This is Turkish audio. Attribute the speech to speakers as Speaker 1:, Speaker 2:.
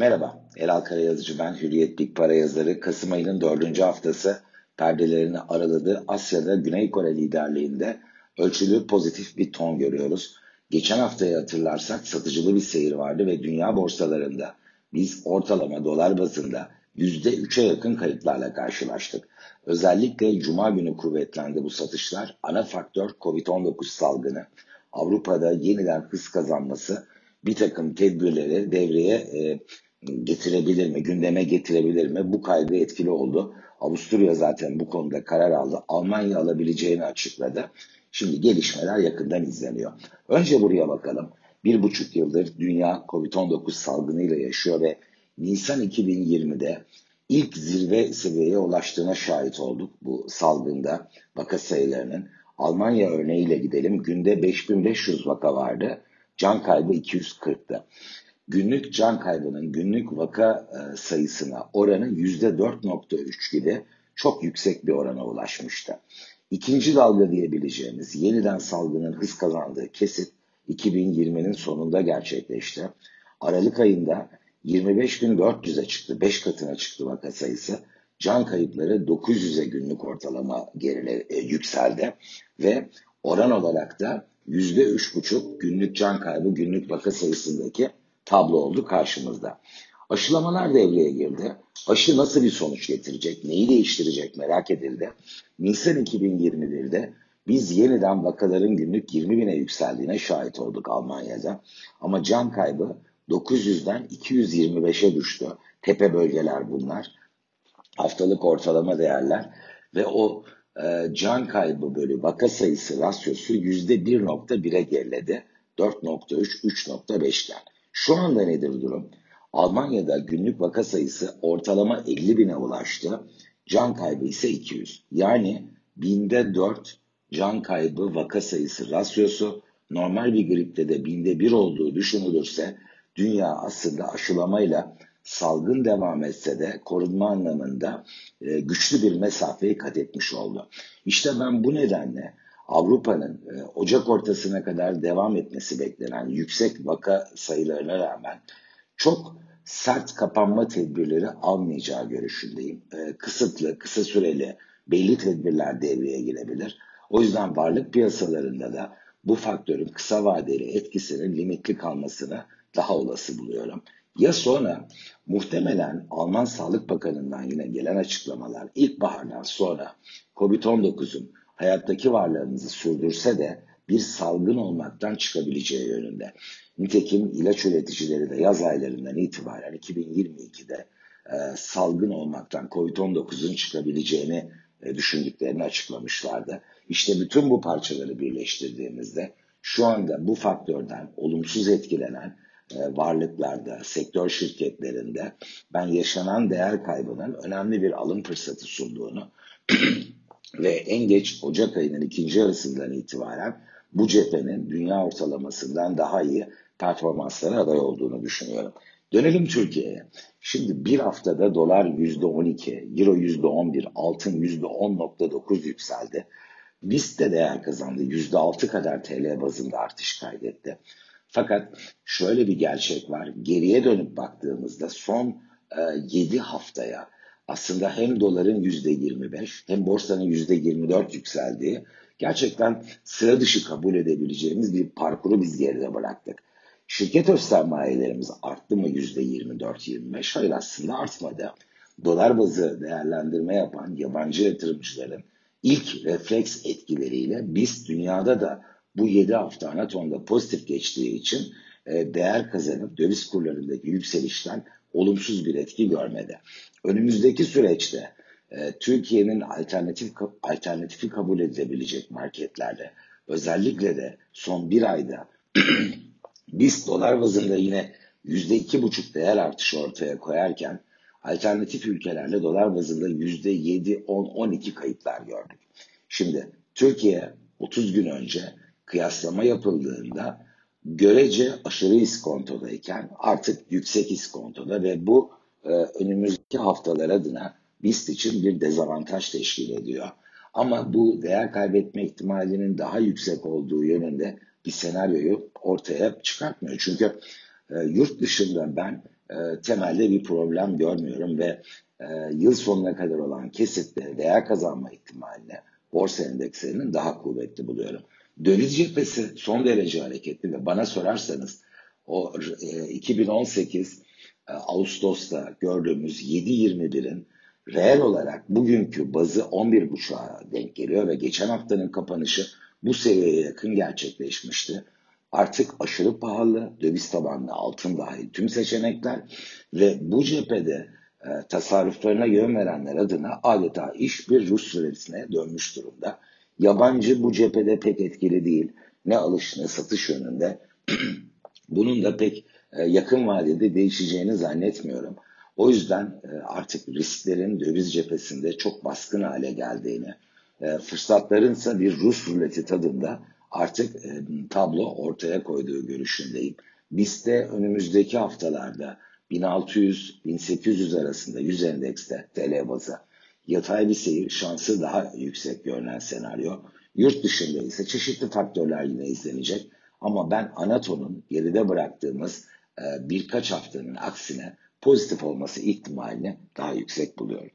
Speaker 1: Merhaba, Elal Karayazıcı ben, Hürriyet Big Para yazarı. Kasım ayının dördüncü haftası perdelerini araladı. Asya'da Güney Kore liderliğinde ölçülü pozitif bir ton görüyoruz. Geçen haftayı hatırlarsak satıcılı bir seyir vardı ve dünya borsalarında biz ortalama dolar bazında %3'e yakın kayıplarla karşılaştık. Özellikle Cuma günü kuvvetlendi bu satışlar. Ana faktör Covid-19 salgını. Avrupa'da yeniden hız kazanması bir takım tedbirleri devreye e, getirebilir mi, gündeme getirebilir mi? Bu kaygı etkili oldu. Avusturya zaten bu konuda karar aldı. Almanya alabileceğini açıkladı. Şimdi gelişmeler yakından izleniyor. Önce buraya bakalım. Bir buçuk yıldır dünya Covid-19 salgınıyla yaşıyor ve Nisan 2020'de ilk zirve seviyeye ulaştığına şahit olduk bu salgında vaka sayılarının. Almanya örneğiyle gidelim. Günde 5500 vaka vardı. Can kaybı 240'tı günlük can kaybının günlük vaka e, sayısına oranı %4.3 gibi çok yüksek bir orana ulaşmıştı. İkinci dalga diyebileceğimiz yeniden salgının hız kazandığı kesit 2020'nin sonunda gerçekleşti. Aralık ayında 25 gün 400'e çıktı, 5 katına çıktı vaka sayısı. Can kayıpları 900'e günlük ortalama gerile, e, yükseldi ve oran olarak da %3,5 günlük can kaybı günlük vaka sayısındaki tablo oldu karşımızda. Aşılamalar devreye girdi. Aşı nasıl bir sonuç getirecek, neyi değiştirecek merak edildi. Nisan 2021'de biz yeniden vakaların günlük 20 bine yükseldiğine şahit olduk Almanya'da. Ama can kaybı 900'den 225'e düştü. Tepe bölgeler bunlar. Haftalık ortalama değerler ve o e, can kaybı bölü vaka sayısı rasyosu %1.1'e geriledi. 4.3, 3.5 iken. Şu anda nedir durum? Almanya'da günlük vaka sayısı ortalama 50 bine ulaştı. Can kaybı ise 200. Yani binde 4 can kaybı vaka sayısı rasyosu normal bir gripte de binde 1 olduğu düşünülürse dünya aslında aşılamayla salgın devam etse de korunma anlamında e, güçlü bir mesafeyi kat etmiş oldu. İşte ben bu nedenle Avrupa'nın e, Ocak ortasına kadar devam etmesi beklenen yüksek vaka sayılarına rağmen çok sert kapanma tedbirleri almayacağı görüşündeyim. E, kısıtlı, kısa süreli belli tedbirler devreye girebilir. O yüzden varlık piyasalarında da bu faktörün kısa vadeli etkisinin limitli kalmasını daha olası buluyorum. Ya sonra muhtemelen Alman Sağlık Bakanı'ndan yine gelen açıklamalar ilkbahardan sonra COVID-19'un hayattaki varlığımızı sürdürse de bir salgın olmaktan çıkabileceği yönünde. Nitekim ilaç üreticileri de yaz aylarından itibaren 2022'de e, salgın olmaktan COVID-19'un çıkabileceğini e, düşündüklerini açıklamışlardı. İşte bütün bu parçaları birleştirdiğimizde şu anda bu faktörden olumsuz etkilenen e, varlıklarda, sektör şirketlerinde ben yaşanan değer kaybının önemli bir alım fırsatı sunduğunu ve en geç Ocak ayının ikinci yarısından itibaren bu cephenin dünya ortalamasından daha iyi performanslara aday olduğunu düşünüyorum. Dönelim Türkiye'ye. Şimdi bir haftada dolar %12, euro %11, altın %10.9 yükseldi. BIST de değer kazandı. %6 kadar TL bazında artış kaydetti. Fakat şöyle bir gerçek var. Geriye dönüp baktığımızda son e, 7 haftaya aslında hem doların yüzde 25 hem borsanın yüzde 24 yükseldiği gerçekten sıra dışı kabul edebileceğimiz bir parkuru biz geride bıraktık. Şirket öz sermayelerimiz arttı mı yüzde 24-25? Hayır aslında artmadı. Dolar bazı değerlendirme yapan yabancı yatırımcıların ilk refleks etkileriyle biz dünyada da bu 7 hafta anatonda pozitif geçtiği için e, değer kazanıp döviz kurlarındaki yükselişten olumsuz bir etki görmedi. Önümüzdeki süreçte e, Türkiye'nin alternatif alternatifi kabul edilebilecek marketlerde özellikle de son bir ayda biz dolar bazında yine yüzde iki buçuk değer artışı ortaya koyarken alternatif ülkelerle dolar bazında yüzde yedi, on, on iki kayıplar gördük. Şimdi Türkiye 30 gün önce kıyaslama yapıldığında görece aşırı iskontodayken artık yüksek iskontoda ve bu e, önümüzdeki haftalar adına BIST için bir dezavantaj teşkil ediyor. Ama bu değer kaybetme ihtimalinin daha yüksek olduğu yönünde bir senaryoyu ortaya çıkartmıyor. Çünkü e, yurt dışında ben e, temelde bir problem görmüyorum ve e, yıl sonuna kadar olan kesitte değer kazanma ihtimaline borsa endekslerinin daha kuvvetli buluyorum. Döviz cephesi son derece hareketli ve bana sorarsanız o e, 2018 e, Ağustos'ta gördüğümüz 7.21'in reel olarak bugünkü bazı 11.5'a denk geliyor ve geçen haftanın kapanışı bu seviyeye yakın gerçekleşmişti. Artık aşırı pahalı, döviz tabanlı altın dahil tüm seçenekler ve bu cephede e, tasarruflarına yön verenler adına adeta iş bir Rus süresine dönmüş durumda. Yabancı bu cephede pek etkili değil. Ne alış ne satış yönünde. Bunun da pek yakın vadede değişeceğini zannetmiyorum. O yüzden e, artık risklerin döviz cephesinde çok baskın hale geldiğini, e, fırsatların ise bir Rus ruleti tadında artık tablo ortaya koyduğu görüşündeyim. Biz de önümüzdeki haftalarda 1600-1800 arasında 100 endekste TL baza yatay bir seyir şansı daha yüksek görünen senaryo. Yurt dışında ise çeşitli faktörler yine izlenecek. Ama ben Anato'nun geride bıraktığımız birkaç haftanın aksine pozitif olması ihtimalini daha yüksek buluyorum.